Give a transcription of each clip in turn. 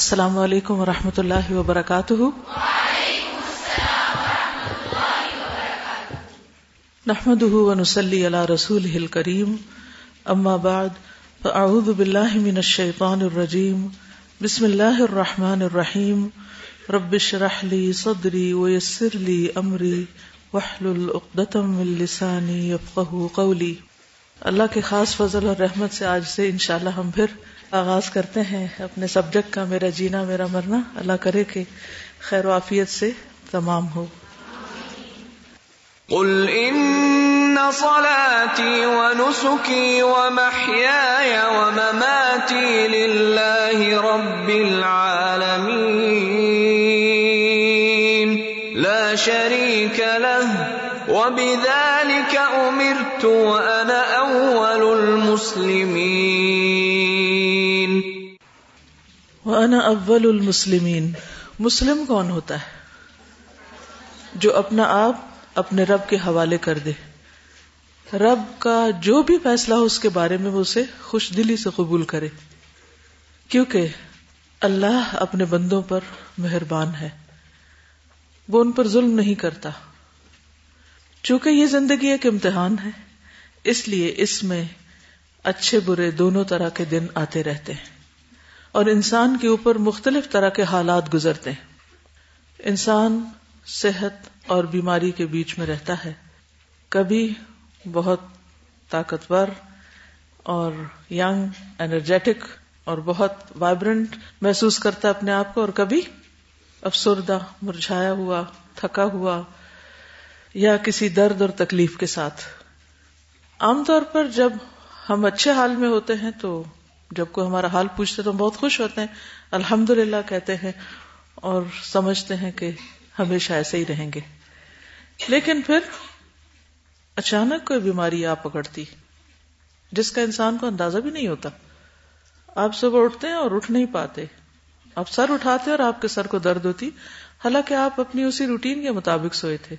السلام علیکم و رحمۃ اللہ وبرکاتہ۔ نحمد ونسلی علی رسول کریم اما بعد، فاعوذ باللہ من الشیطان الرجیم۔ بسم اللہ الرحمن الرحیم۔ رب اشرح لی صدری ویسر لی امری۔ واحلل عقدۃ من لسانی یفقهوا قولی۔ اللہ کے خاص فضل اور رحمت سے آج سے انشاءاللہ ہم پھر آغاز کرتے ہیں اپنے سبجیکٹ کا، میرا جینا، میرا مرنا۔ اللہ کرے کہ خیر و عافیت سے تمام ہو۔ قل ان صلاتي ونسكي ومحياي ومماتي لله رب العالمين۔ لا شريك له، وبذلك امرت وانا اول المسلمين۔ وانا اول المسلمین۔ مسلم کون ہوتا ہے؟ جو اپنا آپ اپنے رب کے حوالے کر دے۔ رب کا جو بھی فیصلہ ہو اس کے بارے میں وہ اسے خوش دلی سے قبول کرے۔ کیونکہ اللہ اپنے بندوں پر مہربان ہے۔ وہ ان پر ظلم نہیں کرتا۔ چونکہ یہ زندگی ایک امتحان ہے۔ اس لیے اس میں اچھے برے دونوں طرح کے دن آتے رہتے ہیں۔ اور انسان کے اوپر مختلف طرح کے حالات گزرتے ہیں۔ انسان صحت اور بیماری کے بیچ میں رہتا ہے۔ کبھی بہت طاقتور اور یگ انرجیٹک اور بہت وائبرنٹ محسوس کرتا ہے اپنے آپ کو، اور کبھی افسردہ، مرجھایا ہوا، تھکا ہوا یا کسی درد اور تکلیف کے ساتھ۔ عام طور پر جب ہم اچھے حال میں ہوتے ہیں تو جب کوئی ہمارا حال پوچھتے تو ہم بہت خوش ہوتے ہیں۔ الحمد للہ کہتے ہیں اور سمجھتے ہیں کہ ہمیشہ ایسے ہی رہیں گے۔ لیکن پھر اچانک کوئی بیماری آ پکڑتی، جس کا انسان کو اندازہ بھی نہیں ہوتا۔ آپ صبح اٹھتے ہیں اور اٹھ نہیں پاتے۔ آپ سر اٹھاتے اور آپ کے سر کو درد ہوتی، حالانکہ آپ اپنی اسی روٹین کے مطابق سوئے تھے۔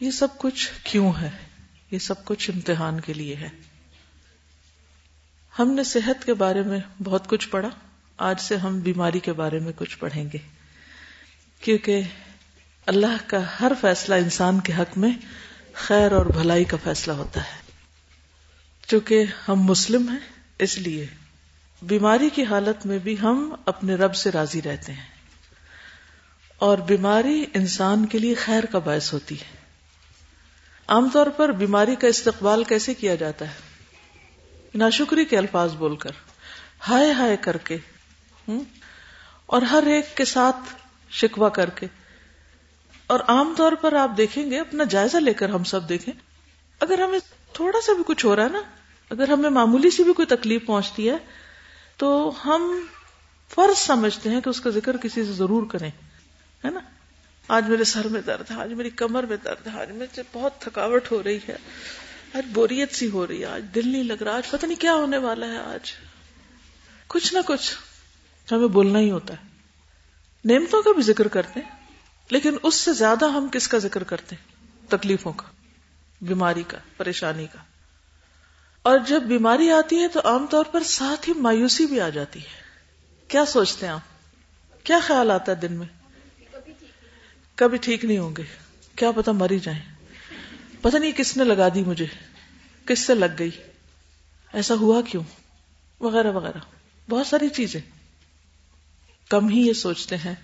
یہ سب کچھ کیوں ہے؟ یہ سب کچھ امتحان کے لیے ہے۔ ہم نے صحت کے بارے میں بہت کچھ پڑھا، آج سے ہم بیماری کے بارے میں کچھ پڑھیں گے۔ کیونکہ اللہ کا ہر فیصلہ انسان کے حق میں خیر اور بھلائی کا فیصلہ ہوتا ہے۔ چونکہ ہم مسلم ہیں، اس لیے بیماری کی حالت میں بھی ہم اپنے رب سے راضی رہتے ہیں۔ اور بیماری انسان کے لیے خیر کا باعث ہوتی ہے۔ عام طور پر بیماری کا استقبال کیسے کیا جاتا ہے؟ ناشکری کے الفاظ بول کر۔ ہائے ہائے کر کے۔ اور ہر ایک کے ساتھ شکوا کر کے۔ اور عام طور پر آپ دیکھیں گے، اپنا جائزہ لے کر ہم سب دیکھیں۔ اگر ہمیں تھوڑا سا بھی کچھ ہو رہا ہے نا، اگر ہمیں معمولی سی بھی کوئی تکلیف پہنچتی ہے، تو ہم فرض سمجھتے ہیں کہ اس کا ذکر کسی سے ضرور کریں۔ ہے نا؟ آج میرے سر میں درد ہے آج میری کمر میں درد ہے آج مجھے بہت تھکاوٹ ہو رہی ہے۔ آج بوریت سی ہو رہی ہے، آج دل نہیں لگ رہا، آج پتہ نہیں کیا ہونے والا ہے آج۔ کچھ نہ کچھ ہمیں بولنا ہی ہوتا ہے۔ نعمتوں کا بھی ذکر کرتے ہیں، لیکن اس سے زیادہ ہم کس کا ذکر کرتے ہیں؟ تکلیفوں کا، بیماری کا، پریشانی کا۔ اور جب بیماری آتی ہے تو عام طور پر ساتھ ہی مایوسی بھی آ جاتی ہے۔ کیا سوچتے ہیں آپ؟ کیا خیال آتا ہے دن میں؟ کبھی ٹھیک نہیں ہوں گے۔ کیا پتا مر ہی جائیں۔ پتہ نہیں کس نے لگا دی مجھے، کس سے لگ گئی، ایسا ہوا کیوں؟ وغیرہ وغیرہ۔ بہت ساری چیزیں۔ کم ہی یہ سوچتے ہیں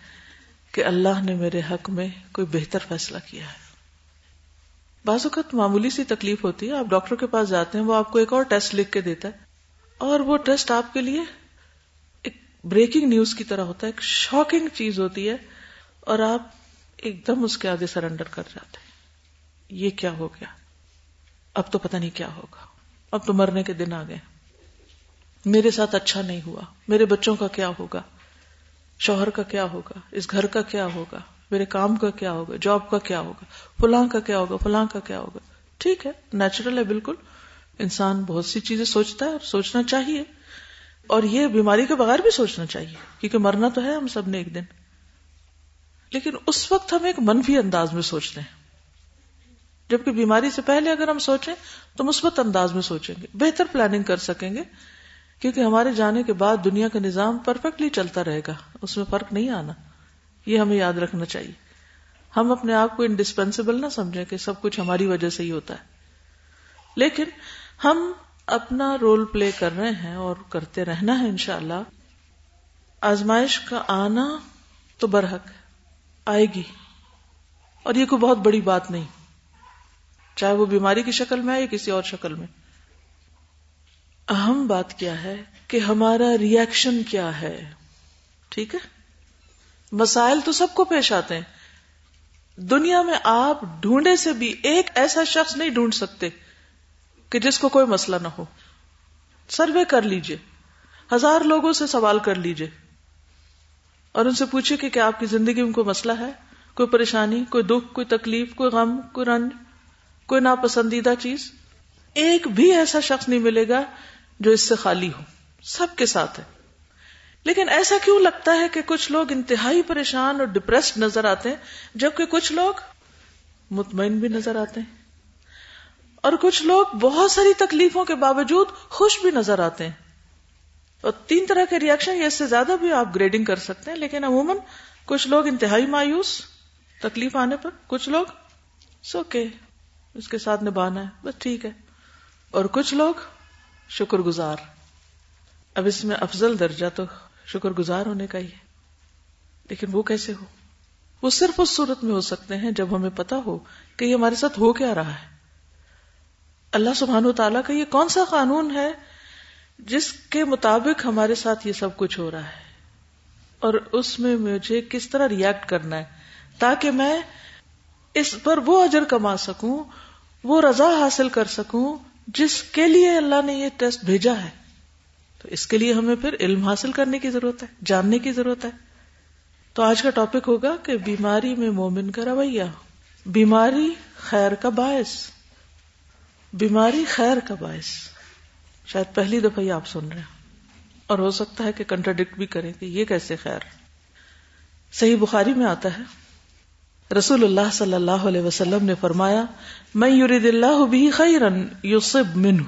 کہ اللہ نے میرے حق میں کوئی بہتر فیصلہ کیا ہے۔ بعض اوقات معمولی سی تکلیف ہوتی ہے، آپ ڈاکٹر کے پاس جاتے ہیں، وہ آپ کو ایک اور ٹیسٹ لکھ کے دیتا ہے۔ اور وہ ٹیسٹ آپ کے لیے ایک بریکنگ نیوز کی طرح ہوتا ہے، ایک شاکنگ چیز ہوتی ہے اور آپ ایک دم اس کے آگے سرنڈر کر جاتے ہیں۔ یہ کیا ہو گیا؟ اب تو پتہ نہیں کیا ہوگا۔ اب تو مرنے کے دن آ گئے۔ میرے ساتھ اچھا نہیں ہوا۔ میرے بچوں کا کیا ہوگا؟ شوہر کا کیا ہوگا؟ اس گھر کا کیا ہوگا؟ میرے کام کا کیا ہوگا؟ جاب کا کیا ہوگا؟ فلاں کا کیا ہوگا؟ فلاں کا کیا ہوگا؟ ٹھیک ہے، نیچرل ہے بالکل۔ انسان بہت سی چیزیں سوچتا ہے اور سوچنا چاہیے۔ اور یہ بیماری کے بغیر بھی سوچنا چاہیے، کیونکہ مرنا تو ہے ہم سب نے ایک دن۔ لیکن اس وقت ہم ایک منفی انداز میں سوچتے ہیں۔ جبکہ بیماری سے پہلے اگر ہم سوچیں تو مثبت انداز میں سوچیں گے، بہتر پلاننگ کر سکیں گے، کیونکہ ہمارے جانے کے بعد دنیا کا نظام پرفیکٹلی چلتا رہے گا، اس میں فرق نہیں آنا، یہ ہمیں یاد رکھنا چاہیے۔ ہم اپنے آپ کو انڈسپینسیبل نہ سمجھیں کہ سب کچھ ہماری وجہ سے ہی ہوتا ہے۔ لیکن ہم اپنا رول پلے کر رہے ہیں اور کرتے رہنا ہے انشاءاللہ، آزمائش کا آنا تو برحق آئے گی۔ اور یہ کوئی بہت بڑی بات نہیں۔ چاہے وہ بیماری کی شکل میں آئے یا کسی اور شکل میں۔ اہم بات کیا ہے کہ ہمارا ریئیکشن کیا ہے؟ ٹھیک ہے؟ مسائل تو سب کو پیش آتے ہیں۔ دنیا میں آپ ڈھونڈے سے بھی ایک ایسا شخص نہیں ڈھونڈ سکتے کہ جس کو کوئی مسئلہ نہ ہو۔ سروے کر لیجیے۔ ہزار لوگوں سے سوال کر لیجیے۔ اور ان سے پوچھے کہ کیا آپ کی زندگی میں کوئی مسئلہ ہے؟ کوئی پریشانی، کوئی دکھ، کوئی تکلیف، کوئی غم، کوئی رنج؟ کوئی ناپسندیدہ چیز، ایک بھی ایسا شخص نہیں ملے گا جو اس سے خالی ہو۔ سب کے ساتھ ہے۔ لیکن ایسا کیوں لگتا ہے کہ کچھ لوگ انتہائی پریشان اور ڈپریسڈ نظر آتے ہیں، جبکہ کچھ لوگ مطمئن بھی نظر آتے ہیں۔ اور کچھ لوگ بہت ساری تکلیفوں کے باوجود خوش بھی نظر آتے ہیں۔ اور تین طرح کے ریئیکشن اس سے زیادہ بھی آپ گریڈنگ کر سکتے ہیں، لیکن عموماً کچھ لوگ انتہائی مایوس، تکلیف آنے پر، کچھ لوگ سوکے اس کے ساتھ نبھانا ہے، بس ٹھیک ہے۔ اور کچھ لوگ شکر گزار۔ اب اس میں افضل درجہ تو شکر گزار ہونے کا ہی ہے۔ لیکن وہ کیسے ہو؟ وہ صرف اس صورت میں ہو سکتے ہیں جب ہمیں پتا ہو کہ یہ ہمارے ساتھ ہو کیا رہا ہے۔ اللہ سبحانہ و تعالیٰ کا یہ کون سا قانون ہے جس کے مطابق ہمارے ساتھ یہ سب کچھ ہو رہا ہے؟ اور اس میں مجھے کس طرح ریئیکٹ کرنا ہے؟ تاکہ میں اس پر وہ اجر کما سکوں، وہ رضا حاصل کر سکوں جس کے لیے اللہ نے یہ ٹیسٹ بھیجا ہے۔ تو اس کے لیے ہمیں پھر علم حاصل کرنے کی ضرورت ہے، جاننے کی ضرورت ہے۔ تو آج کا ٹاپک ہوگا کہ بیماری میں مومن کا رویہ۔ بیماری خیر کا باعث۔ بیماری خیر کا باعث۔ شاید پہلی دفعہ ہی آپ سن رہے ہیں اور ہو سکتا ہے کہ کنٹراڈکٹ بھی کریں کہ یہ کیسے خیر۔ صحیح بخاری میں آتا ہے۔ رسول اللہ صلی اللہ علیہ وسلم نے فرمایا میں یورید اللہ بھی خیرن یوسب منہ.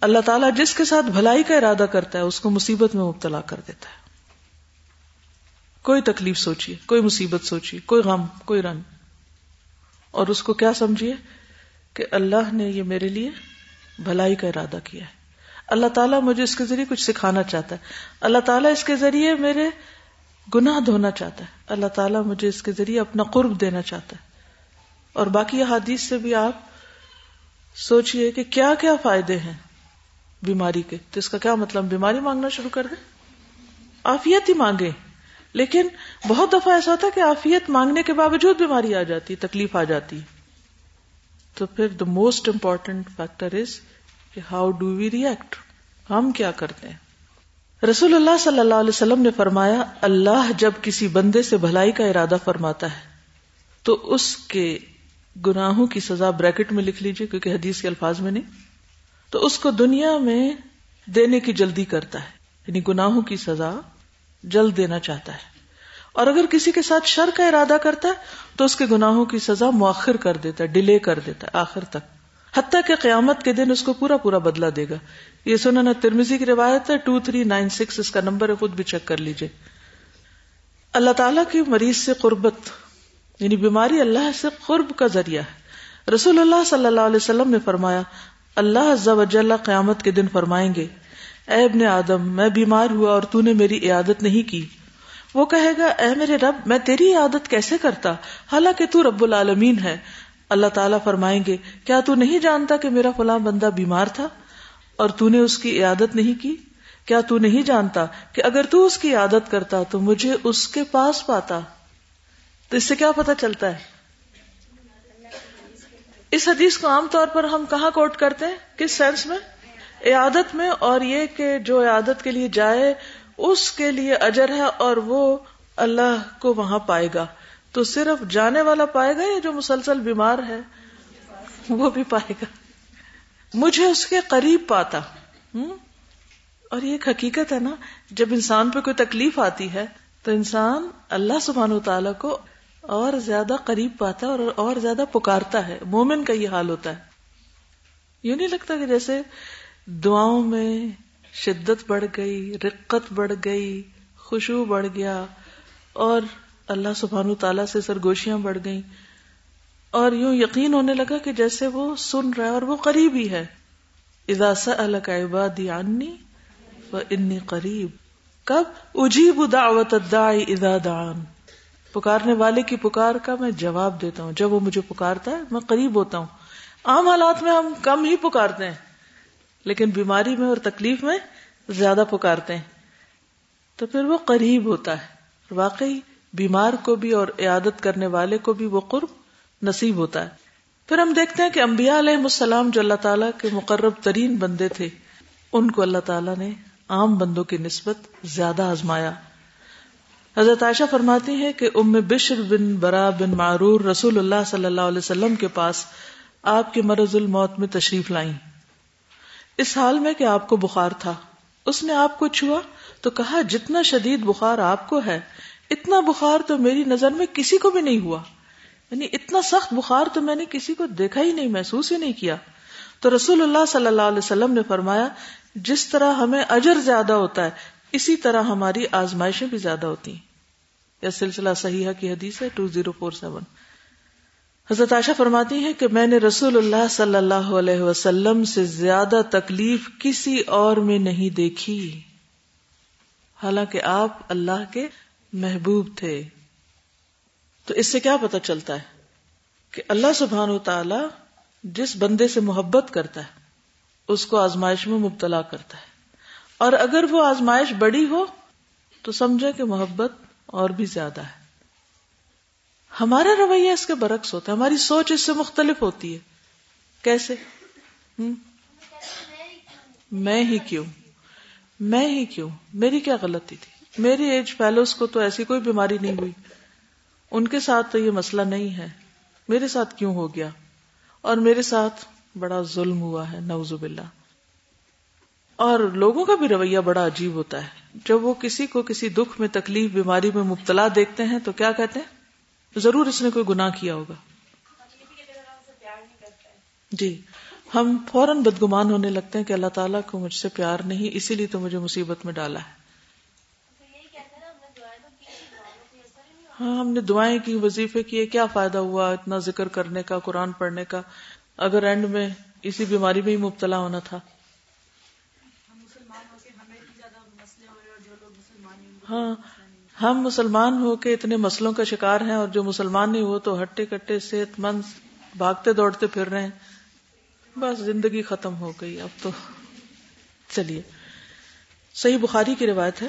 اللہ تعالیٰ جس کے ساتھ بھلائی کا ارادہ کرتا ہے، اس کو مصیبت میں مبتلا کر دیتا ہے۔ کوئی تکلیف سوچیے کوئی مصیبت سوچیے کوئی غم، کوئی رنگ۔ اور اس کو کیا سمجھیے کہ اللہ نے یہ میرے لیے بھلائی کا ارادہ کیا ہے۔ اللہ تعالیٰ مجھے اس کے ذریعے کچھ سکھانا چاہتا ہے۔ اللہ تعالیٰ اس کے ذریعے میرے گناہ دھونا چاہتا ہے۔ اللہ تعالیٰ مجھے اس کے ذریعے اپنا قرب دینا چاہتا ہے۔ اور باقی حادیث سے بھی آپ سوچئے کہ کیا کیا فائدے ہیں بیماری کے۔ تو اس کا کیا مطلب؟ بیماری مانگنا شروع کر دیں۔ آفیت ہی مانگے لیکن بہت دفعہ ایسا ہوتا ہے کہ آفیت مانگنے کے باوجود بیماری آ جاتی، تکلیف آ جاتی۔ تو پھر the most important factor is کہ ہاؤ ڈو وی ریئیکٹ ہم کیا کرتے ہیں؟ رسول اللہ صلی اللہ علیہ وسلم نے فرمایا، اللہ جب کسی بندے سے بھلائی کا ارادہ فرماتا ہے، تو اس کے گناہوں کی سزا بریکٹ میں لکھ لیجیے کیونکہ حدیث کے الفاظ میں نہیں۔ تو اس کو دنیا میں دینے کی جلدی کرتا ہے یعنی گناہوں کی سزا جلد دینا چاہتا ہے۔ اور اگر کسی کے ساتھ شر کا ارادہ کرتا ہے، تو اس کے گناہوں کی سزا مؤخر کر دیتا ہے، ڈیلے کر دیتا ہے، آخر تک۔ حتیٰ کہ قیامت کے دن اس کو پورا پورا بدلا دے گا۔ یہ سننا ترمیزی کی روایت ہے ٹو تھری نائن سکس اس کا نمبر ہے خود بھی چیک کر لیجیے اللہ تعالیٰ کی مریض سے قربت یعنی بیماری اللہ سے قرب کا ذریعہ ہے۔ رسول اللہ صلی اللہ علیہ وسلم نے فرمایا، اللہ عز و جل قیامت کے دن فرمائیں گے، اے ابن آدم، میں بیمار ہوا اور تو نے میری عیادت نہیں کی۔ وہ کہے گا، اے میرے رب، میں تیری عادت کیسے کرتا؟ حالانکہ تو رب العالمین ہے۔ اللہ تعالیٰ فرمائیں گے، کیا تو نہیں جانتا کہ میرا فلاں بندہ بیمار تھا؟ اور تو نے اس کی عیادت نہیں کی؟ کیا تو نہیں جانتا کہ اگر تو اس کی عادت کرتا تو مجھے اس کے پاس پاتا؟ تو اس سے کیا پتا چلتا ہے؟ اس حدیث کو عام طور پر ہم کہاں کوٹ کرتے ہیں؟ کس سینس میں؟ عیادت میں، اور یہ کہ جو عیادت کے لیے جائے، اس کے لیے اجر ہے اور وہ اللہ کو وہاں پائے گا۔ تو صرف جانے والا پائے گا یا جو مسلسل بیمار ہے وہ بھی پائے گا؟ مجھے اس کے قریب پاتا۔ ہوں اور یہ ایک حقیقت ہے نا، جب انسان پہ کوئی تکلیف آتی ہے تو انسان اللہ سبحانہ و تعالیٰ کو اور زیادہ قریب پاتا ہے اور اور زیادہ پکارتا ہے۔ مومن کا یہ حال ہوتا ہے۔ یوں نہیں لگتا کہ جیسے دعاؤں میں شدت بڑھ گئی، رقت بڑھ گئی، خوشبو بڑھ گیا اور اللہ سبحان تعالیٰ سے سرگوشیاں بڑھ گئیں اور یوں یقین ہونے لگا کہ جیسے وہ سن رہا ہے اور وہ قریب ہی ہے۔ عبادی عنی و انی قریب۔ کب؟ اجیب دعوت الداعی اذا دعان۔ پکارنے والے کی پکار کا میں جواب دیتا ہوں۔ جب وہ مجھے پکارتا ہے میں قریب ہوتا ہوں۔ عام حالات میں ہم کم ہی پکارتے ہیں، لیکن بیماری میں اور تکلیف میں زیادہ پکارتے ہیں۔ تو پھر وہ قریب ہوتا ہے۔ واقعی بیمار کو بھی اور عیادت کرنے والے کو بھی وہ قرب نصیب ہوتا ہے۔ پھر ہم دیکھتے ہیں کہ انبیاء علیہ السلام جو اللہ تعالیٰ کے مقرب ترین بندے تھے، ان کو اللہ تعالیٰ نے عام بندوں کی نسبت زیادہ آزمایا۔ حضرت عائشہ فرماتی ہے کہ ام بشر بن برا بن معرور رسول اللہ صلی اللہ علیہ وسلم کے پاس آپ کے مرض الموت میں تشریف لائیں۔ اس حال میں کہ آپ کو بخار تھا۔ اس نے آپ کو چھوا تو کہا، جتنا شدید بخار آپ کو ہے اتنا بخار تو میری نظر میں کسی کو بھی نہیں ہوا۔ یعنی اتنا سخت بخار تو میں نے کسی کو دیکھا ہی نہیں، محسوس ہی نہیں کیا۔ تو رسول اللہ صلی اللہ علیہ وسلم نے فرمایا، جس طرح ہمیں اجر زیادہ ہوتا ہے، اسی طرح ہماری آزمائشیں بھی زیادہ ہوتی ہیں۔ یا سلسلہ صحیحہ کی حدیث ہے ٹو زیرو فور سیون حضرت عائشہ فرماتی ہے کہ میں نے رسول اللہ صلی اللہ علیہ وسلم سے زیادہ تکلیف کسی اور میں نہیں دیکھی۔ حالانکہ آپ اللہ کے محبوب تھے۔ تو اس سے کیا پتا چلتا ہے کہ اللہ سبحان و تعالی جس بندے سے محبت کرتا ہے، اس کو آزمائش میں مبتلا کرتا ہے۔ اور اگر وہ آزمائش بڑی ہو، تو سمجھے کہ محبت اور بھی زیادہ ہے۔ ہمارا رویہ اس کے برعکس ہوتا ہے۔ ہماری سوچ اس سے مختلف ہوتی ہے۔ کیسے؟ میں ہی کیوں؟ میں ہی کیوں؟ میری کیا غلطی تھی؟ میری ایج فیلوز کو تو ایسی کوئی بیماری نہیں ہوئی۔ ان کے ساتھ تو یہ مسئلہ نہیں ہے۔ میرے ساتھ کیوں ہو گیا؟ اور میرے ساتھ بڑا ظلم ہوا ہے نوز باللہ۔ اور لوگوں کا بھی رویہ بڑا عجیب ہوتا ہے۔ جب وہ کسی کو کسی دکھ میں، تکلیف، بیماری میں مبتلا دیکھتے ہیں تو کیا کہتے ہیں؟ ضرور اس نے کوئی گناہ کیا ہوگا۔ جی ہم فوراً بدگمان ہونے لگتے ہیں کہ اللہ تعالیٰ کو مجھ سے پیار نہیں، اسی لیے تو مجھے مصیبت میں ڈالا ہے۔ ہاں ہم نے دعائیں کی، وظیفے کیے، کیا فائدہ ہوا اتنا ذکر کرنے کا، قرآن پڑھنے کا؟ اگر اینڈ میں اسی بیماری میں ہی مبتلا ہونا تھا۔ ہاں ہم مسلمان ہو کے اتنے مسلوں کا شکار ہیں اور جو مسلمان نہیں ہو تو ہٹے کٹے، صحت مند، بھاگتے دوڑتے پھر رہے ہیں۔ بس زندگی ختم ہو گئی۔ اب تو چلیے۔ صحیح بخاری کی روایت ہے۔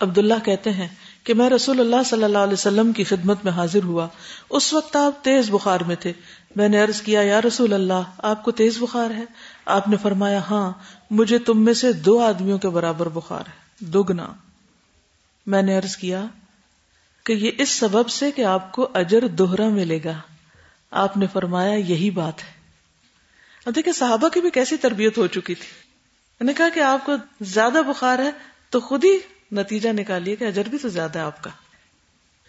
عبداللہ کہتے ہیں کہ میں رسول اللہ صلی اللہ علیہ وسلم کی خدمت میں حاضر ہوا۔ اس وقت آپ تیز بخار میں تھے۔ میں نے عرض کیا، یا رسول اللہ، آپ کو تیز بخار ہے؟ آپ نے فرمایا ہاں مجھے تم میں سے دو آدمیوں کے برابر بخار ہے۔ دگنا میں نے عرض کیا کہ یہ اس سبب سے کہ آپ کو اجر دوہرا ملے گا۔ آپ نے فرمایا، یہی بات ہے۔ دیکھیں، صحابہ کی بھی کیسی تربیت ہو چکی تھی۔ میں نے کہا کہ آپ کو زیادہ بخار ہے تو خود ہی نتیجہ نکالیے کہ اجر بھی تو زیادہ ہے آپ کا۔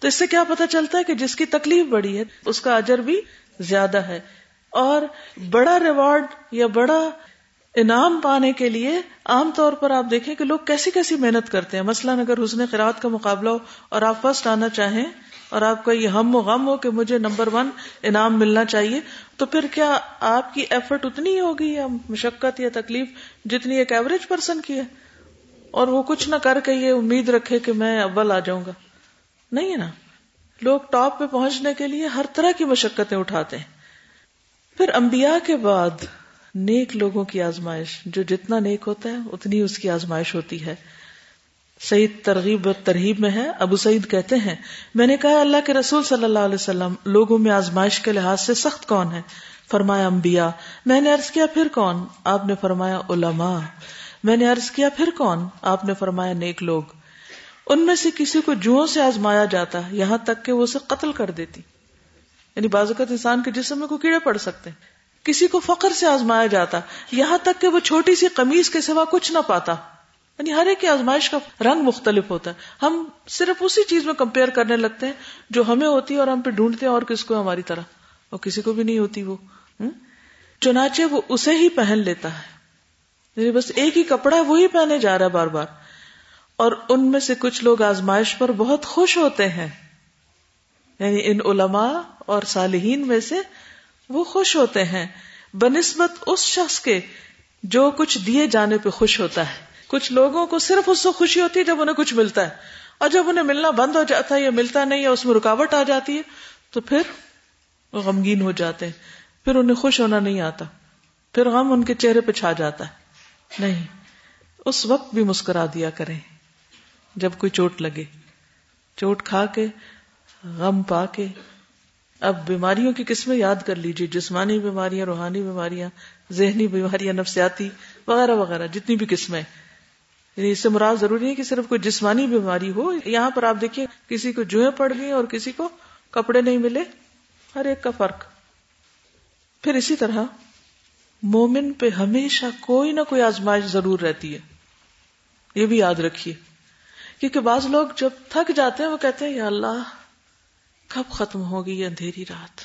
تو اس سے کیا پتا چلتا ہے کہ جس کی تکلیف بڑی ہے، اس کا اجر بھی زیادہ ہے۔ اور بڑا ریوارڈ یا بڑا انعام پانے کے لیے عام طور پر آپ دیکھیں کہ لوگ کیسی کیسی محنت کرتے ہیں۔ مثلاً اگر حسن خیرات کا مقابلہ ہو اور آپ فرسٹ آنا چاہیں اور آپ کا یہ ہم و غم ہو کہ مجھے نمبر ون انعام ملنا چاہیے، تو پھر کیا آپ کی ایفرٹ اتنی ہوگی یا مشقت یا تکلیف جتنی ایک ایوریج پرسن کی ہے؟ اور وہ کچھ نہ کر کے یہ امید رکھے کہ میں اول آ جاؤں گا۔ نہیں ہے نا؟ لوگ ٹاپ پہ پہنچنے کے لیے ہر طرح کی مشقتیں اٹھاتے ہیں۔ پھر انبیاء کے بعد نیک لوگوں کی آزمائش، جو جتنا نیک ہوتا ہے، اتنی اس کی آزمائش ہوتی ہے۔ سعید ترغیب ترہیب میں ہے۔ ابو سعید کہتے ہیں، میں نے کہا، اللہ کے رسول صلی اللہ علیہ وسلم، لوگوں میں آزمائش کے لحاظ سے سخت کون ہے؟ فرمایا، انبیاء۔ میں نے عرض کیا، پھر کون؟ آپ نے فرمایا، علماء۔ میں نے عرض کیا، پھر کون؟ آپ نے فرمایا، نیک لوگ۔ ان میں سے کسی کو جو سے آزمایا جاتا، یہاں تک کہ وہ اسے قتل کر دیتی۔ یعنی بازوقت انسان کے جسم میں کوئی کیڑے پڑ سکتے ہیں۔ کسی کو فقر سے آزمایا جاتا، یہاں تک کہ وہ چھوٹی سی قمیض کے سوا کچھ نہ پاتا۔ یعنی ہر ایک کی آزمائش کا رنگ مختلف ہوتا ہے۔ ہم صرف اسی چیز میں کمپیئر کرنے لگتے ہیں جو ہمیں ہوتی ہے اور ہم پہ ڈھونڈتے ہیں اور کس کو ہماری طرح۔ اور کسی کو بھی نہیں ہوتی وہ۔ چنانچہ وہ اسے ہی پہن لیتا ہے۔ یعنی بس ایک ہی کپڑا وہی پہنے جا رہا ہے بار بار۔ اور ان میں سے کچھ لوگ آزمائش پر بہت خوش ہوتے ہیں۔ یعنی ان علماء اور صالحین میں سے وہ خوش ہوتے ہیں۔ بنسبت اس شخص کے جو کچھ دیے جانے پہ خوش ہوتا ہے۔ کچھ لوگوں کو صرف اس سے خوشی ہوتی ہے جب انہیں کچھ ملتا ہے۔ اور جب انہیں ملنا بند ہو جاتا ہے یا ملتا نہیں یا اس میں رکاوٹ آ جاتی ہے، تو پھر وہ غمگین ہو جاتے ہیں۔ پھر انہیں خوش ہونا نہیں آتا۔ پھر غم ان کے چہرے پہ چھا جاتا ہے۔ نہیں، اس وقت بھی مسکرا دیا کریں۔ جب کوئی چوٹ لگے، چوٹ کھا کے، غم پا کے۔ اب بیماریوں کی قسمیں یاد کر لیجیے جسمانی بیماریاں، روحانی بیماریاں، ذہنی بیماریاں، نفسیاتی، وغیرہ وغیرہ، جتنی بھی قسمیں۔ یعنی اس سے مراد ضروری ہے کہ صرف کوئی جسمانی بیماری ہو، یہاں پر آپ دیکھیے، کسی کو جوئیں پڑ گئی اور کسی کو کپڑے نہیں ملے۔ ہر ایک کا فرق۔ پھر اسی طرح مومن پہ ہمیشہ کوئی نہ کوئی آزمائش ضرور رہتی ہے۔ یہ بھی یاد رکھیے۔ کیونکہ بعض لوگ جب تھک جاتے ہیں، وہ کہتے ہیں، یا اللہ، کب ختم ہوگی یہ اندھیری رات؟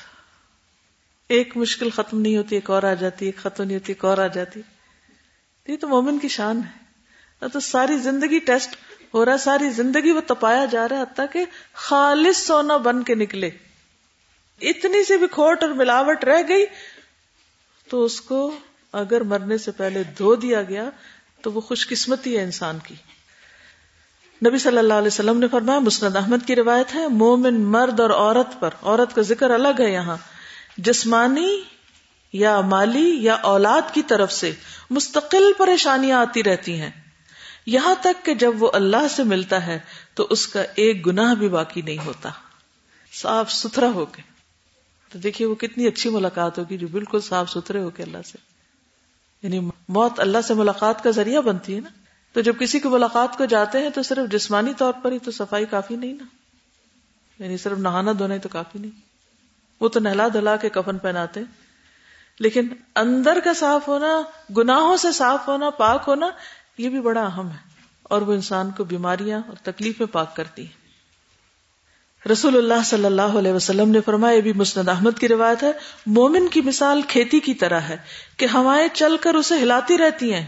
ایک مشکل ختم نہیں ہوتی، ایک اور آ جاتی، ایک ختم نہیں ہوتی، ایک اور آ جاتی۔ یہ تو مومن کی شان ہے۔ تو ساری زندگی ٹیسٹ ہو رہا ساری زندگی وہ تپایا جا رہا ہے، حتیٰ کہ خالص سونا بن کے نکلے۔ اتنی سی بھی کھوٹ اور ملاوٹ رہ گئی تو اس کو اگر مرنے سے پہلے دھو دیا گیا تو وہ خوش قسمتی ہے انسان کی۔ نبی صلی اللہ علیہ وسلم نے فرمایا، مسند احمد کی روایت ہے، مومن مرد اور عورت پر، عورت کا ذکر الگ ہے یہاں۔ جسمانی یا مالی یا اولاد کی طرف سے مستقل پریشانیاں آتی رہتی ہیں۔ یہاں تک کہ جب وہ اللہ سے ملتا ہے تو اس کا ایک گناہ بھی باقی نہیں ہوتا۔ صاف ستھرا ہو کے۔ تو دیکھیے وہ کتنی اچھی ملاقات ہوگی جو بالکل صاف ستھرے ہو کے اللہ سے۔ یعنی موت اللہ سے ملاقات کا ذریعہ بنتی ہے نا۔ تو جب کسی کی ملاقات کو جاتے ہیں تو صرف جسمانی طور پر ہی تو صفائی کافی نہیں نا۔ یعنی صرف نہانا دھونا تو کافی نہیں۔ وہ تو نہلا دھلا کے کفن پہناتے لیکن اندر کا صاف ہونا، گناہوں سے صاف ہونا، پاک ہونا، یہ بھی بڑا اہم ہے۔ اور وہ انسان کو بیماریاں اور تکلیفیں پاک کرتی ہیں۔ رسول اللہ صلی اللہ علیہ وسلم نے فرمایا بھی مسند احمد کی روایت ہے۔ مومن کی مثال کھیتی کی طرح ہے کہ ہوائیں چل کر اسے ہلاتی رہتی ہیں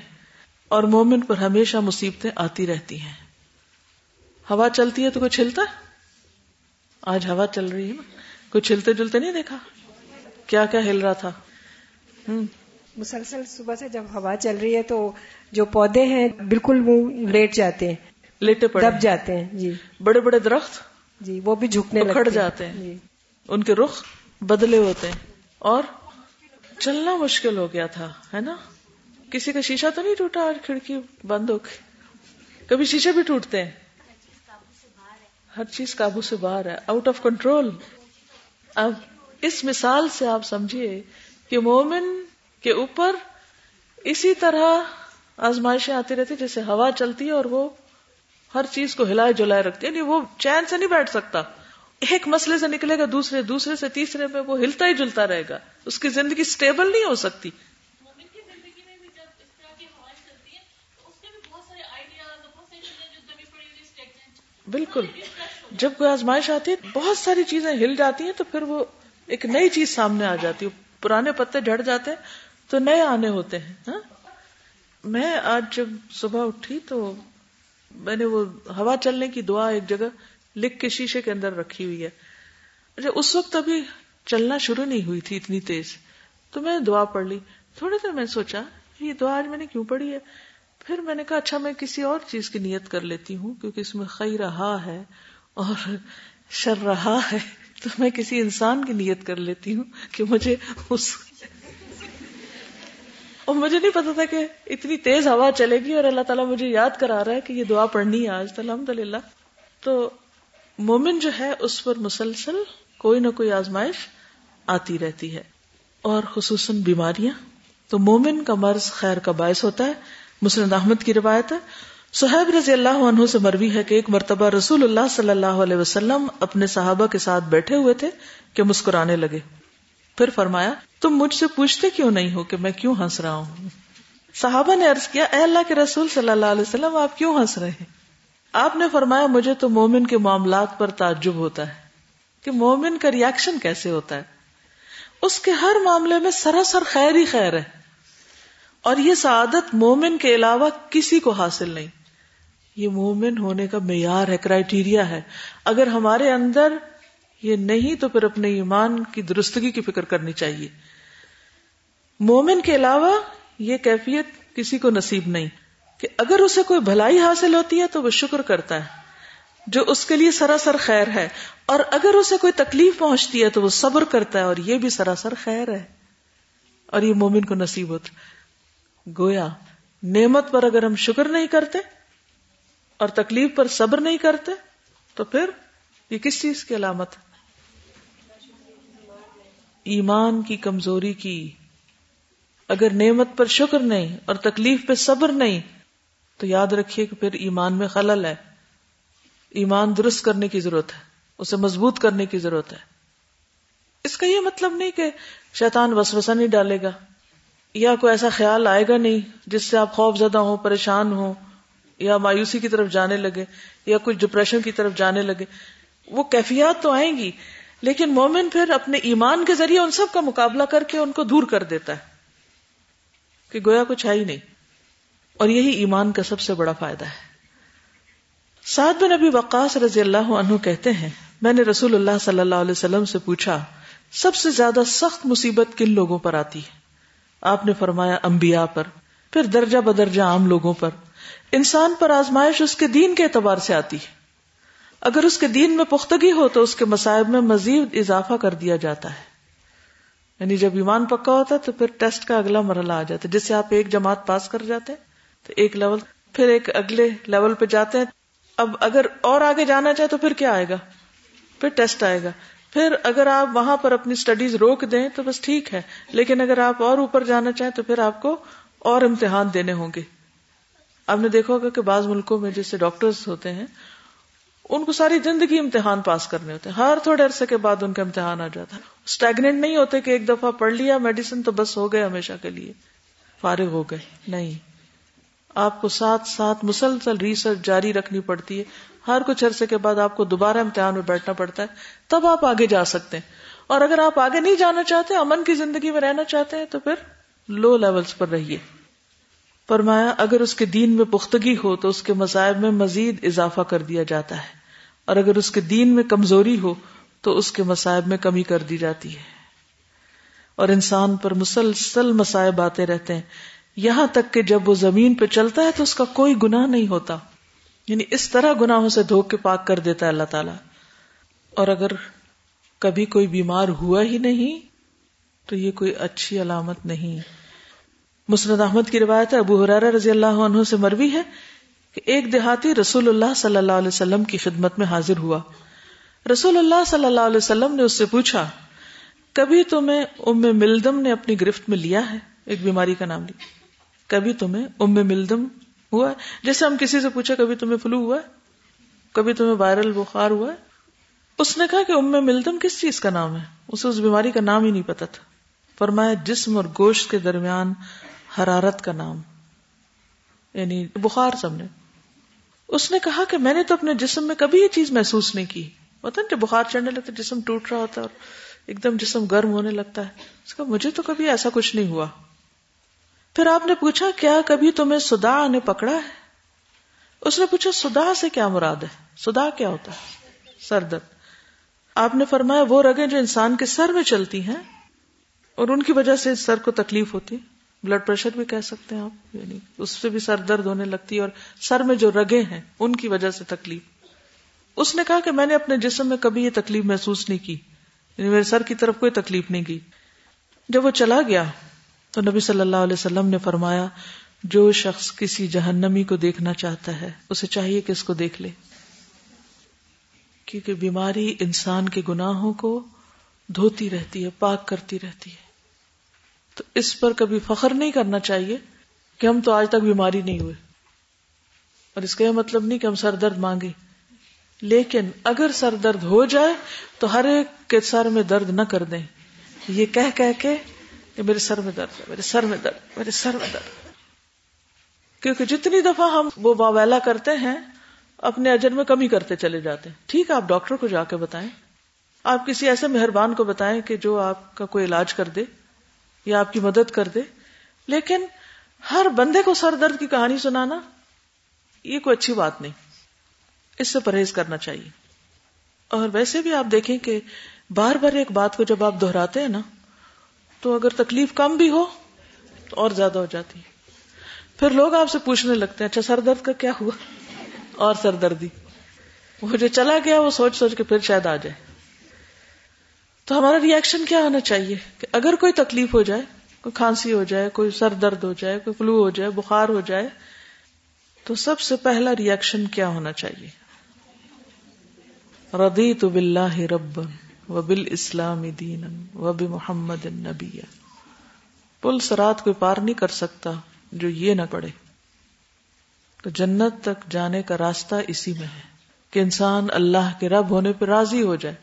اور مومن پر ہمیشہ مصیبتیں آتی رہتی ہیں۔ ہوا چلتی ہے تو کوئی چھلتا؟ ہے آج ہوا چل رہی ہے۔ نا کوئی چھلتے جلتے نہیں دیکھا؟ کیا کیا ہل رہا تھا؟ مسلسل صبح سے جب ہوا چل رہی ہے تو جو پودے ہیں بالکل وہ لیٹ جاتے ہیں لیٹے پڑے۔ دب جاتے ہیں۔ جی۔ بڑے بڑے درخت؟ جی وہ بھی جھکنے کھڑ جاتے ہیں۔ جی۔ ان کے رخ بدلے ہوتے ہیں۔ اور چلنا مشکل ہو گیا تھا ہے نا؟ کسی کا شیشہ تو نہیں ٹوٹا اور کھڑکی بند ہو گئی۔ کبھی شیشے بھی ٹوٹتے ہیں۔ ہر چیز قابو سے باہر ہے آؤٹ آف کنٹرول اب اس مثال سے آپ سمجھیے کہ مومن کے اوپر اسی طرح آزمائشیں آتی رہتی جیسے ہوا چلتی ہے اور وہ ہر چیز کو ہلائے جلائے رکھتی یعنی وہ چین سے نہیں بیٹھ سکتا۔ ایک مسئلے سے نکلے گا دوسرے دوسرے سے تیسرے میں وہ ہلتا ہی جلتا رہے گا۔ اس کی زندگی سٹیبل نہیں ہو سکتی۔ بالکل۔ جب کوئی آزمائش آتی ہے بہت ساری چیزیں ہل جاتی ہیں تو پھر وہ ایک نئی چیز سامنے آ جاتی ہے۔ پرانے پتے جھڑ جاتے ہیں تو نئے آنے ہوتے ہیں۔ ہاں؟ میں آج جب صبح اٹھی تو میں نے وہ ہوا چلنے کی دعا ایک جگہ لکھ کے شیشے کے اندر رکھی ہوئی ہے۔ اچھا اس وقت ابھی چلنا شروع نہیں ہوئی تھی اتنی تیز۔ تو میں دعا پڑھ لی۔ تھوڑی دیر میں سوچا، یہ دعا آج میں نے کیوں پڑھی ہے؟ پھر میں نے کہا اچھا میں کسی اور چیز کی نیت کر لیتی ہوں، کیونکہ اس میں خی رہا ہے اور شر رہا ہے۔ تو میں کسی انسان کی نیت کر لیتی ہوں کہ مجھے اس اور مجھے نہیں پتا تھا کہ اتنی تیز ہوا چلے گی اور اللہ تعالیٰ مجھے یاد کرا رہا ہے کہ یہ دعا پڑھنی ہے آج الحمد للہ تو مومن جو ہے، اس پر مسلسل کوئی نہ کوئی آزمائش آتی رہتی ہے۔ اور خصوصاً بیماریاں۔ تو مومن کا مرض خیر کا باعث ہوتا ہے۔ مسلم احمد کی روایت ہے۔ صحیب رضی اللہ عنہ سے مروی ہے کہ ایک مرتبہ رسول اللہ صلی اللہ علیہ وسلم اپنے صحابہ کے ساتھ بیٹھے ہوئے تھے کہ مسکرانے لگے۔ پھر فرمایا، تم مجھ سے پوچھتے کیوں نہیں ہو کہ میں کیوں ہنس رہا ہوں؟ صحابہ نے عرض کیا، اے اللہ کے رسول صلی اللہ علیہ وسلم، آپ کیوں ہنس رہے ہیں؟ آپ نے فرمایا، مجھے تو مومن کے معاملات پر تعجب ہوتا ہے۔ کہ مومن کا ریئیکشن کیسے ہوتا ہے؟ اس کے ہر معاملے میں سراسر خیر ہی خیر ہے۔ اور یہ سعادت مومن کے علاوہ کسی کو حاصل نہیں۔ یہ مومن ہونے کا معیار ہے کرائٹیریا ہے۔ اگر ہمارے اندر یہ نہیں تو پھر اپنے ایمان کی درستگی کی فکر کرنی چاہیے۔ مومن کے علاوہ یہ کیفیت کسی کو نصیب نہیں کہ اگر اسے کوئی بھلائی حاصل ہوتی ہے تو وہ شکر کرتا ہے، جو اس کے لیے سراسر خیر ہے۔ اور اگر اسے کوئی تکلیف پہنچتی ہے تو وہ صبر کرتا ہے اور یہ بھی سراسر خیر ہے۔ اور یہ مومن کو نصیب ہوتا گویا، نعمت پر اگر ہم شکر نہیں کرتے اور تکلیف پر صبر نہیں کرتے تو پھر یہ کس چیز کی علامت ایمان کی کمزوری کی۔ اگر نعمت پر شکر نہیں اور تکلیف پہ صبر نہیں، تو یاد رکھیے کہ پھر ایمان میں خلل ہے۔ ایمان درست کرنے کی ضرورت ہے، اسے مضبوط کرنے کی ضرورت ہے۔ اس کا یہ مطلب نہیں کہ شیطان وسوسہ نہیں ڈالے گا، یا کوئی ایسا خیال آئے گا نہیں جس سے آپ خوف زدہ ہوں، پریشان ہوں، یا مایوسی کی طرف جانے لگے، یا کچھ ڈپریشن کی طرف جانے لگے۔ وہ کیفیات تو آئیں گی لیکن مومن پھر اپنے ایمان کے ذریعے ان سب کا مقابلہ کر کے ان کو دور کر دیتا ہے کہ گویا کچھ ہے ہی نہیں۔ اور یہی ایمان کا سب سے بڑا فائدہ ہے۔ سعد بن نبی وقاص رضی اللہ عنہ کہتے ہیں، میں نے رسول اللہ صلی اللہ علیہ وسلم سے پوچھا، سب سے زیادہ سخت مصیبت کن لوگوں پر آتی ہے؟ آپ نے فرمایا، انبیاء پر، پھر درجہ بدرجہ عام لوگوں پر۔ انسان پر آزمائش اس کے دین کے اعتبار سے آتی ہے۔ اگر اس کے دین میں پختگی ہو تو اس کے مسائب میں مزید اضافہ کر دیا جاتا ہے۔ یعنی جب ایمان پکا ہوتا ہے تو پھر ٹیسٹ کا اگلا مرحلہ آ جاتا ہے۔ جس سے آپ ایک جماعت پاس کر جاتے ہیں تو ایک لیول، پھر ایک اگلے لیول پہ جاتے ہیں۔ اب اگر اور آگے جانا چاہے تو پھر کیا آئے گا؟ پھر ٹیسٹ آئے گا۔ پھر اگر آپ وہاں پر اپنی اسٹڈیز روک دیں تو بس ٹھیک ہے۔ لیکن اگر آپ اور اوپر جانا چاہیں تو پھر آپ کو اور امتحان دینے ہوں گے۔ آپ نے دیکھا ہوگا کہ بعض ملکوں میں جیسے ڈاکٹرز ہوتے ہیں ان کو ساری زندگی امتحان پاس کرنے ہوتے ہیں۔ ہر تھوڑے عرصے کے بعد ان کا امتحان آ جاتا ہے۔ اسٹیگنٹ نہیں ہوتے کہ ایک دفعہ پڑھ لیا میڈیسن تو بس ہو گئے ہمیشہ کے لیے۔ فارغ ہو گئے۔ نہیں۔ آپ کو ساتھ ساتھ مسلسل ریسرچ جاری رکھنی پڑتی ہے۔ ہر کچھ عرصے کے بعد آپ کو دوبارہ امتحان میں بیٹھنا پڑتا ہے۔ تب آپ آگے جا سکتے ہیں۔ اور اگر آپ آگے نہیں جانا چاہتے، امن کی زندگی میں رہنا چاہتے ہیں، تو پھر لو لیولز پر رہیے۔ فرمایا، اگر اس کے دین میں پختگی ہو تو اس کے مذاہب میں مزید اضافہ کر دیا جاتا ہے۔ اور اگر اس کے دین میں کمزوری ہو تو اس کے مسائب میں کمی کر دی جاتی ہے۔ اور انسان پر مسلسل مسائب آتے رہتے ہیں۔ یہاں تک کہ جب وہ زمین پہ چلتا ہے تو اس کا کوئی گناہ نہیں ہوتا۔ یعنی اس طرح گناہوں سے دھوک کے پاک کر دیتا ہے اللہ تعالی۔ اور اگر کبھی کوئی بیمار ہوا ہی نہیں تو یہ کوئی اچھی علامت نہیں۔ مسند احمد کی روایت ہے، ابو حرارہ رضی اللہ عنہ سے مروی ہے۔ کہ ایک دیہاتی رسول اللہ صلی اللہ علیہ وسلم کی خدمت میں حاضر ہوا۔ رسول اللہ صلی اللہ علیہ وسلم نے اس سے پوچھا، کبھی تمہیں ام ملدم نے اپنی گرفت میں لیا ہے؟ ایک بیماری کا نام لیا کبھی تمہیں ام ملدم ہوا ہے؟ جیسے ہم کسی سے پوچھا، کبھی تمہیں فلو ہوا ہے؟ کبھی تمہیں وائرل بخار ہوا ہے؟ اس نے کہا کہ ام ملدم کس چیز کا نام ہے؟ اسے اس بیماری کا نام ہی نہیں پتا تھا۔ فرمایا، جسم اور گوشت کے درمیان حرارت کا نام۔ یعنی بخار سمجھے اس نے کہا کہ میں نے تو اپنے جسم میں کبھی یہ چیز محسوس نہیں کی۔ پتا جب بخار چڑھنے لگتا جسم ٹوٹ رہا ہوتا ہے اور ایک دم جسم گرم ہونے لگتا ہے۔ اس کا مجھے تو کبھی ایسا کچھ نہیں ہوا۔ پھر آپ نے پوچھا، کیا کبھی تمہیں سدا نے پکڑا ہے؟ اس نے پوچھا سدا سے کیا مراد ہے؟ سدا کیا ہوتا ہے؟ سر درد۔ آپ نے فرمایا، وہ رگیں جو انسان کے سر میں چلتی ہیں اور ان کی وجہ سے سر کو تکلیف ہوتی۔ بلڈ پریشر بھی کہہ سکتے ہیں آپ یعنی اس سے بھی سر درد ہونے لگتی ہے اور سر میں جو رگیں ہیں، ان کی وجہ سے تکلیف۔ اس نے کہا کہ میں نے اپنے جسم میں کبھی یہ تکلیف محسوس نہیں کی یعنی میرے سر کی طرف کوئی تکلیف نہیں کی۔ جب وہ چلا گیا تو نبی صلی اللہ علیہ وسلم نے فرمایا، جو شخص کسی جہنمی کو دیکھنا چاہتا ہے، اسے چاہیے کہ اس کو دیکھ لے۔ کیونکہ بیماری انسان کے گناہوں کو دھوتی رہتی ہے، پاک کرتی رہتی ہے۔ تو اس پر کبھی فخر نہیں کرنا چاہیے کہ ہم تو آج تک بیماری نہیں ہوئے۔ اور اس کا یہ مطلب نہیں کہ ہم سر درد مانگے لیکن اگر سر درد ہو جائے تو ہر ایک کے سر میں درد نہ کر دیں۔ یہ کہہ کہہ کے کہ میرے سر میں درد ہے، میرے سر میں درد میرے سر میں درد کیونکہ جتنی دفعہ ہم وہ واویلا کرتے ہیں، اپنے اجر میں کمی کرتے چلے جاتے ہیں۔ ٹھیک ہے، آپ ڈاکٹر کو جا کے بتائیں۔ آپ کسی ایسے مہربان کو بتائیں کہ جو آپ کا کوئی علاج کر دے۔ یا آپ کی مدد کر دے۔ لیکن ہر بندے کو سر درد کی کہانی سنانا یہ کوئی اچھی بات نہیں۔ اس سے پرہیز کرنا چاہیے۔ اور ویسے بھی آپ دیکھیں کہ بار بار ایک بات کو جب آپ دہراتے ہیں نا، تو اگر تکلیف کم بھی ہو تو اور زیادہ ہو جاتی پھر لوگ آپ سے پوچھنے لگتے ہیں اچھا سر درد کا کیا ہوا؟ اور سر دردی وہ جو چلا گیا، وہ سوچ سوچ کے پھر شاید آ جائے۔ تو ہمارا ریئیکشن کیا ہونا چاہیے؟ کہ اگر کوئی تکلیف ہو جائے، کوئی کھانسی ہو جائے، کوئی سر درد ہو جائے، کوئی فلو ہو جائے، بخار ہو جائے، تو سب سے پہلا ریئیکشن کیا ہونا چاہیے؟ ردی تو بلّہ رب و بال اسلام دین و ب محمد نبی پل سرات کوئی پار نہیں کر سکتا جو یہ نہ پڑے تو جنت تک جانے کا راستہ اسی میں ہے کہ انسان اللہ کے رب ہونے پہ راضی ہو جائے۔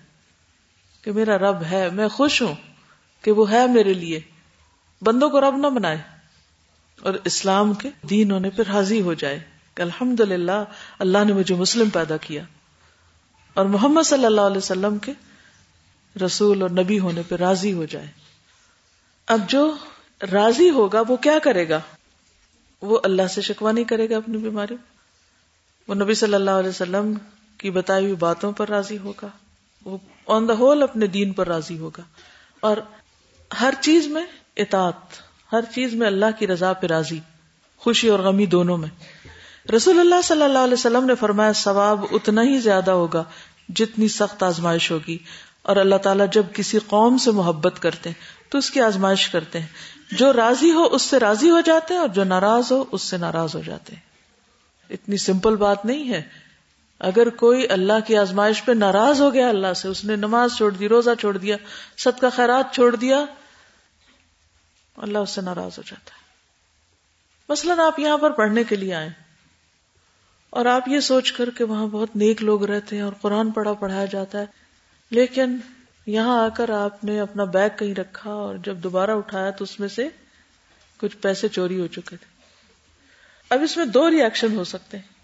کہ میرا رب ہے، میں خوش ہوں کہ وہ ہے میرے لیے۔ بندوں کو رب نہ بنائے اور اسلام کے دین ہونے پہ راضی ہو جائے کہ الحمد للہ اللہ نے مجھے مسلم پیدا کیا۔ اور محمد صلی اللہ علیہ وسلم کے رسول اور نبی ہونے پہ راضی ہو جائے۔ اب جو راضی ہوگا، وہ کیا کرے گا؟ وہ اللہ سے شکوا نہیں کرے گا اپنی بیماری۔ وہ نبی صلی اللہ علیہ وسلم کی بتائی ہوئی باتوں پر راضی ہوگا۔ وہ آن دا ہول اپنے دین پر راضی ہوگا۔ اور ہر چیز میں اطاعت، ہر چیز میں اللہ کی رضا پہ راضی، خوشی اور غمی دونوں میں۔ رسول اللہ صلی اللہ علیہ وسلم نے فرمایا، ثواب اتنا ہی زیادہ ہوگا جتنی سخت آزمائش ہوگی۔ اور اللہ تعالیٰ جب کسی قوم سے محبت کرتے ہیں، تو اس کی آزمائش کرتے ہیں۔ جو راضی ہو، اس سے راضی ہو جاتے ہیں اور جو ناراض ہو، اس سے ناراض ہو جاتے ہیں۔ اتنی سمپل بات نہیں ہے۔ اگر کوئی اللہ کی آزمائش پہ ناراض ہو گیا اللہ سے، اس نے نماز چھوڑ دی، روزہ چھوڑ دیا سب کا خیرات چھوڑ دیا، اللہ اس سے ناراض ہو جاتا ہے۔ مثلاً آپ یہاں پر پڑھنے کے لیے آئے اور آپ یہ سوچ کر کہ وہاں بہت نیک لوگ رہتے ہیں اور قرآن پڑھا پڑھایا جاتا ہے، لیکن یہاں آ کر آپ نے اپنا بیگ کہیں رکھا اور جب دوبارہ اٹھایا تو اس میں سے کچھ پیسے چوری ہو چکے تھے۔ اب اس میں دو ریئیکشن ہو سکتے ہیں۔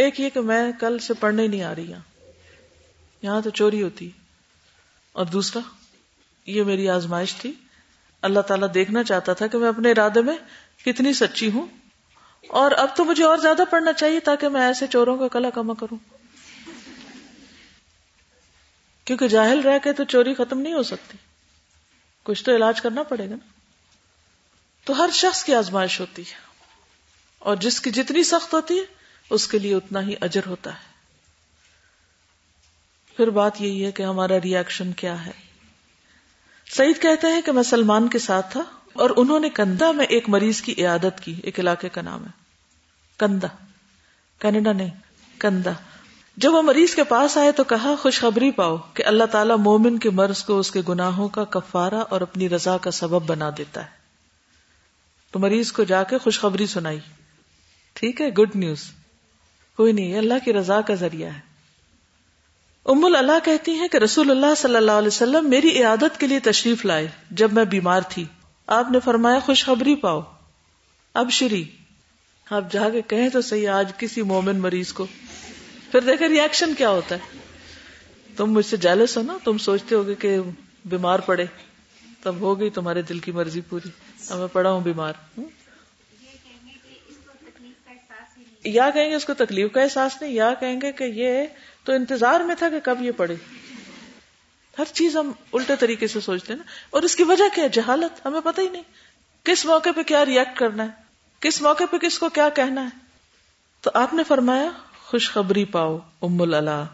ایک یہ کہ میں کل سے پڑھنے نہیں آ رہی ہاں۔ یہاں تو چوری ہوتی۔ اور دوسرا، یہ میری آزمائش تھی۔ اللہ تعالیٰ دیکھنا چاہتا تھا کہ میں اپنے ارادے میں کتنی سچی ہوں۔ اور اب تو مجھے اور زیادہ پڑھنا چاہیے تاکہ میں ایسے چوروں کا کلا کما کروں۔ کیونکہ جاہل رہ کے تو چوری ختم نہیں ہو سکتی۔ کچھ تو علاج کرنا پڑے گا نا۔ تو ہر شخص کی آزمائش ہوتی ہے۔ اور جس کی جتنی سخت ہوتی ہے اس کے لیے اتنا ہی اجر ہوتا ہے۔ پھر بات یہی ہے کہ ہمارا ریئیکشن کیا ہے۔ سعید کہتے ہیں کہ میں سلمان کے ساتھ تھا اور انہوں نے کندا میں ایک مریض کی عیادت کی، ایک علاقے کا نام ہے۔ کندا۔ کینیڈا نہیں، کندا۔ جب وہ مریض کے پاس آئے تو کہا، خوشخبری پاؤ کہ اللہ تعالیٰ مومن کے مرض کو اس کے گناہوں کا کفارہ اور اپنی رضا کا سبب بنا دیتا ہے۔ تو مریض کو جا کے خوشخبری سنائی۔ ٹھیک ہے گڈ نیوز کوئی نہیں، اللہ کی رضا کا ذریعہ ہے۔ ام اللہ کہتی ہیں کہ رسول اللہ صلی اللہ علیہ وسلم میری عیادت کے لیے تشریف لائے جب میں بیمار تھی۔ آپ نے فرمایا، خوشخبری پاؤ۔ اب شری۔ آپ جا کے کہیں تو صحیح، آج کسی مومن مریض کو۔ پھر دیکھیں ریئیکشن کیا ہوتا ہے۔ تم مجھ سے جالس ہو نا، تم سوچتے ہوگے کہ بیمار پڑے۔ تب ہو گئی تمہارے دل کی مرضی پوری۔ اب میں پڑا ہوں بیمار۔ یا کہیں گے اس کو تکلیف کا احساس نہیں، یا کہیں گے کہ یہ تو انتظار میں تھا کہ کب یہ پڑے۔ ہر چیز ہم الٹے طریقے سے سوچتے ہیں نا۔ اور اس کی وجہ کیا ہے؟ جہالت، ہمیں پتہ ہی نہیں۔ کس موقع پہ کیا ریئیکٹ کرنا ہے؟ کس موقع پہ کس کو کیا کہنا ہے؟ تو آپ نے فرمایا، خوشخبری پاؤ ام اللہ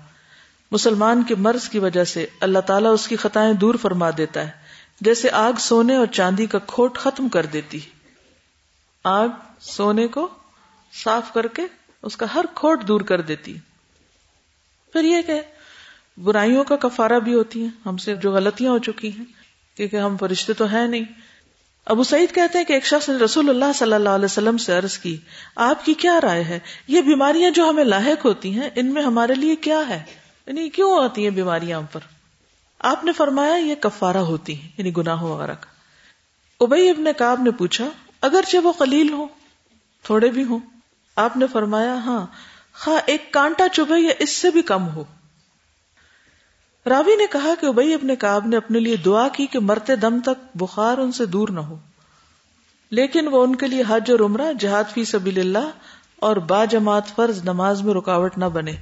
مسلمان کے مرض کی وجہ سے اللہ تعالیٰ اس کی خطائیں دور فرما دیتا ہے۔ جیسے آگ سونے اور چاندی کا کھوٹ ختم کر دیتی آگ سونے کو صاف کر کے اس کا ہر کھوٹ دور کر دیتی پھر یہ کہ برائیوں کا کفارہ بھی ہوتی ہیں ہم سے جو غلطیاں ہو چکی ہیں، کیونکہ ہم فرشتے تو ہیں نہیں۔ ابو سعید کہتے ہیں کہ ایک شخص نے رسول اللہ صلی اللہ علیہ وسلم سے عرض کی، آپ کی کیا رائے ہے؟ یہ بیماریاں جو ہمیں لاحق ہوتی ہیں، ان میں ہمارے لیے کیا ہے؟ یعنی کیوں آتی ہیں بیماریاں ہم پر؟ آپ نے فرمایا، یہ کفارہ ہوتی ہیں یعنی گناہ وغیرہ کا۔ ابئی ابن کاب نے پوچھا، اگرچہ وہ قلیل ہو تھوڑے بھی ہوں آپ نے فرمایا ہاں خواہ ایک کانٹا چبھے یا اس سے بھی کم ہو۔ راوی نے کہا کہ ابئی ابن کاب نے اپنے لیے دعا کی کہ مرتے دم تک بخار ان سے دور نہ ہو۔ لیکن وہ ان کے لیے حج اور عمرہ، جہاد فی سبیل اللہ اور با جماعت فرض نماز میں رکاوٹ نہ بنے۔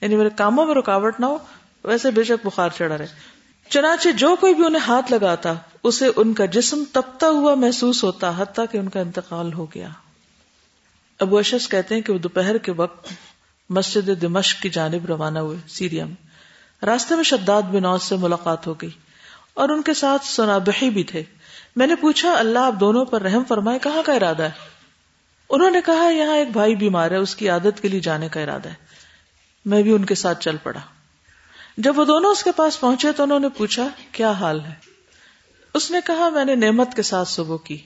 یعنی میرے کاموں میں رکاوٹ نہ ہو، ویسے بے شک بخار چڑھا رہے۔ چنانچہ جو کوئی بھی انہیں ہاتھ لگاتا، اسے ان کا جسم تپتا ہوا محسوس ہوتا، حتیٰ کہ ان کا انتقال ہو گیا۔ ابو اشس کہتے ہیں کہ وہ دوپہر کے وقت مسجد دمشق کی جانب روانہ ہوئے، سیریا میں۔ راستے میں شداد بنوز سے ملاقات ہو گئی اور ان کے ساتھ سنابحی بھی تھے۔ میں نے پوچھا، اللہ آپ دونوں پر رحم فرمائے، کہاں کا ارادہ ہے؟ انہوں نے کہا، یہاں ایک بھائی بیمار ہے، اس کی عادت کے لیے جانے کا ارادہ ہے۔ میں بھی ان کے ساتھ چل پڑا۔ جب وہ دونوں اس کے پاس پہنچے تو انہوں نے پوچھا، کیا حال ہے؟ اس نے کہا، میں نے نعمت کے ساتھ صبح کی۔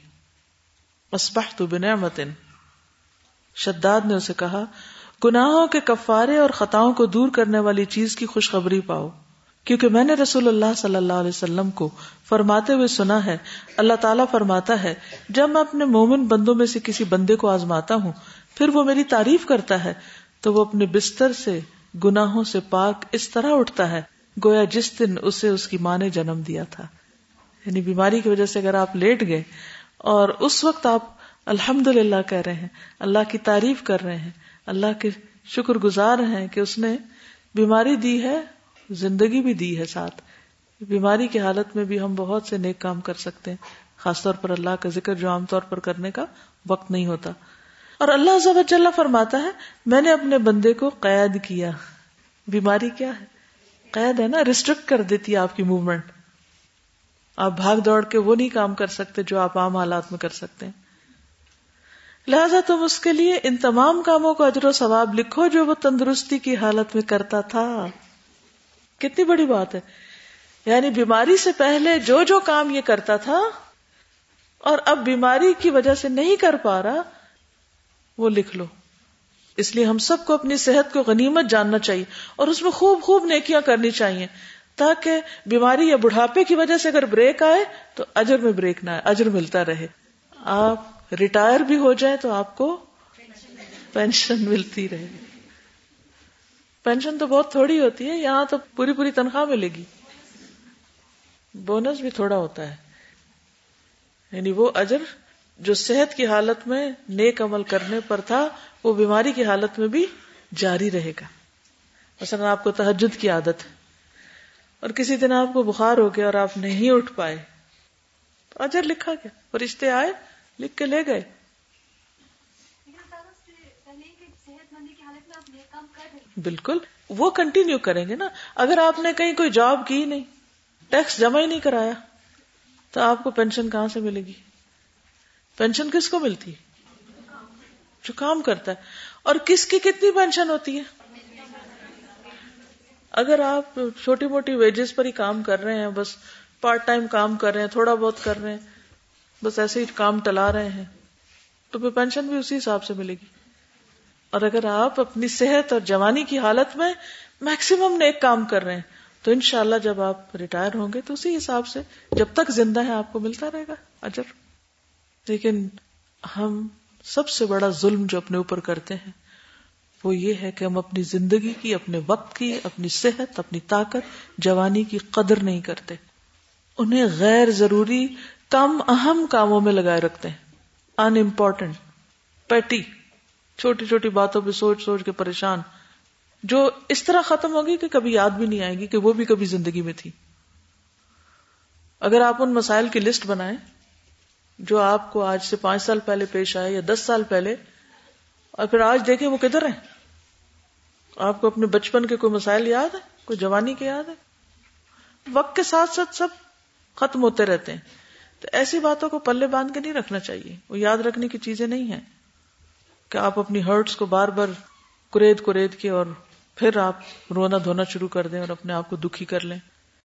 تو بنعمت شداد نے اسے کہا، گناہوں کے کفارے اور خطاؤں کو دور کرنے والی چیز کی خوشخبری پاؤ۔ کیونکہ میں نے رسول اللہ صلی اللہ علیہ وسلم کو فرماتے ہوئے سنا ہے، اللہ تعالیٰ فرماتا ہے، جب میں اپنے مومن بندوں میں سے کسی بندے کو آزماتا ہوں، پھر وہ میری تعریف کرتا ہے، تو وہ اپنے بستر سے، گناہوں سے پاک اس طرح اٹھتا ہے، گویا جس دن اسے اس کی ماں نے جنم دیا تھا۔ یعنی بیماری کی وجہ سے اگر آپ لیٹ گئے، اور اس وقت آپ الحمد للہ کہہ رہے ہیں، اللہ کی تعریف کر رہے ہیں، اللہ کے شکر گزار ہیں کہ اس نے بیماری دی ہے، زندگی بھی دی ہے ساتھ۔ بیماری کی حالت میں بھی ہم بہت سے نیک کام کر سکتے ہیں، خاص طور پر اللہ کا ذکر جو عام طور پر کرنے کا وقت نہیں ہوتا۔ اور اللہ ضبط فرماتا ہے، میں نے اپنے بندے کو قید کیا۔ بیماری کیا ہے؟ قید ہے نا ریسٹرکٹ کر دیتی ہے آپ کی موومنٹ آپ بھاگ دوڑ کے وہ نہیں کام کر سکتے جو آپ عام حالات میں کر سکتے ہیں۔ لہذا تم اس کے لیے ان تمام کاموں کو اجر و ثواب لکھو جو وہ تندرستی کی حالت میں کرتا تھا۔ کتنی بڑی بات ہے۔ یعنی بیماری سے پہلے جو جو کام یہ کرتا تھا اور اب بیماری کی وجہ سے نہیں کر پا رہا، وہ لکھ لو۔ اس لیے ہم سب کو اپنی صحت کو غنیمت جاننا چاہیے اور اس میں خوب خوب نیکیاں کرنی چاہیے، تاکہ بیماری یا بڑھاپے کی وجہ سے اگر بریک آئے تو اجر میں بریک نہ آئے، اجر ملتا رہے۔ آپ ریٹائر بھی ہو جائیں تو آپ کو پینشن ملتی رہے گی۔ پینشن تو بہت تھوڑی ہوتی ہے، یہاں تو پوری پوری تنخواہ ملے گی۔ بونس بھی تھوڑا ہوتا ہے۔ یعنی وہ اجر جو صحت کی حالت میں نیک عمل کرنے پر تھا، وہ بیماری کی حالت میں بھی جاری رہے گا۔ مثلا آپ کو تحجد کی عادت ہے۔ اور کسی دن آپ کو بخار ہو گیا اور آپ نہیں اٹھ پائے۔ تو اجر لکھا گیا اور رشتے آئے۔ لکھ کے لے گئے۔ بالکل وہ کنٹینیو کریں گے نا۔ اگر آپ نے کہیں کوئی جاب کی نہیں ٹیکس جمع ہی نہیں کرایا تو آپ کو پینشن کہاں سے ملے گی؟ پینشن کس کو ملتی جو کام کرتا ہے۔ اور کس کی کتنی پینشن ہوتی ہے؟ اگر آپ چھوٹی موٹی ویجز پر ہی کام کر رہے ہیں بس پارٹ ٹائم کام کر رہے ہیں تھوڑا بہت کر رہے ہیں بس ایسے ہی کام ٹلا رہے ہیں، تو پھر پینشن بھی اسی حساب سے ملے گی۔ اور اگر آپ اپنی صحت اور جوانی کی حالت میں میکسیمم نیک کام کر رہے ہیں، تو انشاءاللہ جب آپ ریٹائر ہوں گے تو اسی حساب سے جب تک زندہ ہے آپ کو ملتا رہے گا اجر۔ لیکن ہم سب سے بڑا ظلم جو اپنے اوپر کرتے ہیں، وہ یہ ہے کہ ہم اپنی زندگی کی، اپنے وقت کی، اپنی صحت، اپنی طاقت، جوانی کی قدر نہیں کرتے۔ انہیں غیر ضروری کم اہم کاموں میں لگائے رکھتے ہیں۔ ان امپورٹینٹ پیٹی چھوٹی چھوٹی باتوں پہ سوچ سوچ کے پریشان۔ جو اس طرح ختم ہوگی کہ کبھی یاد بھی نہیں آئے گی کہ وہ بھی کبھی زندگی میں تھی۔ اگر آپ ان مسائل کی لسٹ بنائیں جو آپ کو آج سے پانچ سال پہلے پیش آئے یا دس سال پہلے اور پھر آج دیکھیں وہ کدھر ہیں؟ آپ کو اپنے بچپن کے کوئی مسائل یاد ہے کوئی جوانی کے یاد ہے وقت کے ساتھ ساتھ سب ختم ہوتے رہتے ہیں۔ تو ایسی باتوں کو پلے باندھ کے نہیں رکھنا چاہیے۔ وہ یاد رکھنے کی چیزیں نہیں ہیں کہ آپ اپنی ہرٹس کو بار بار کرید کرید کے اور پھر آپ رونا دھونا شروع کر دیں اور اپنے آپ کو دکھی کر لیں۔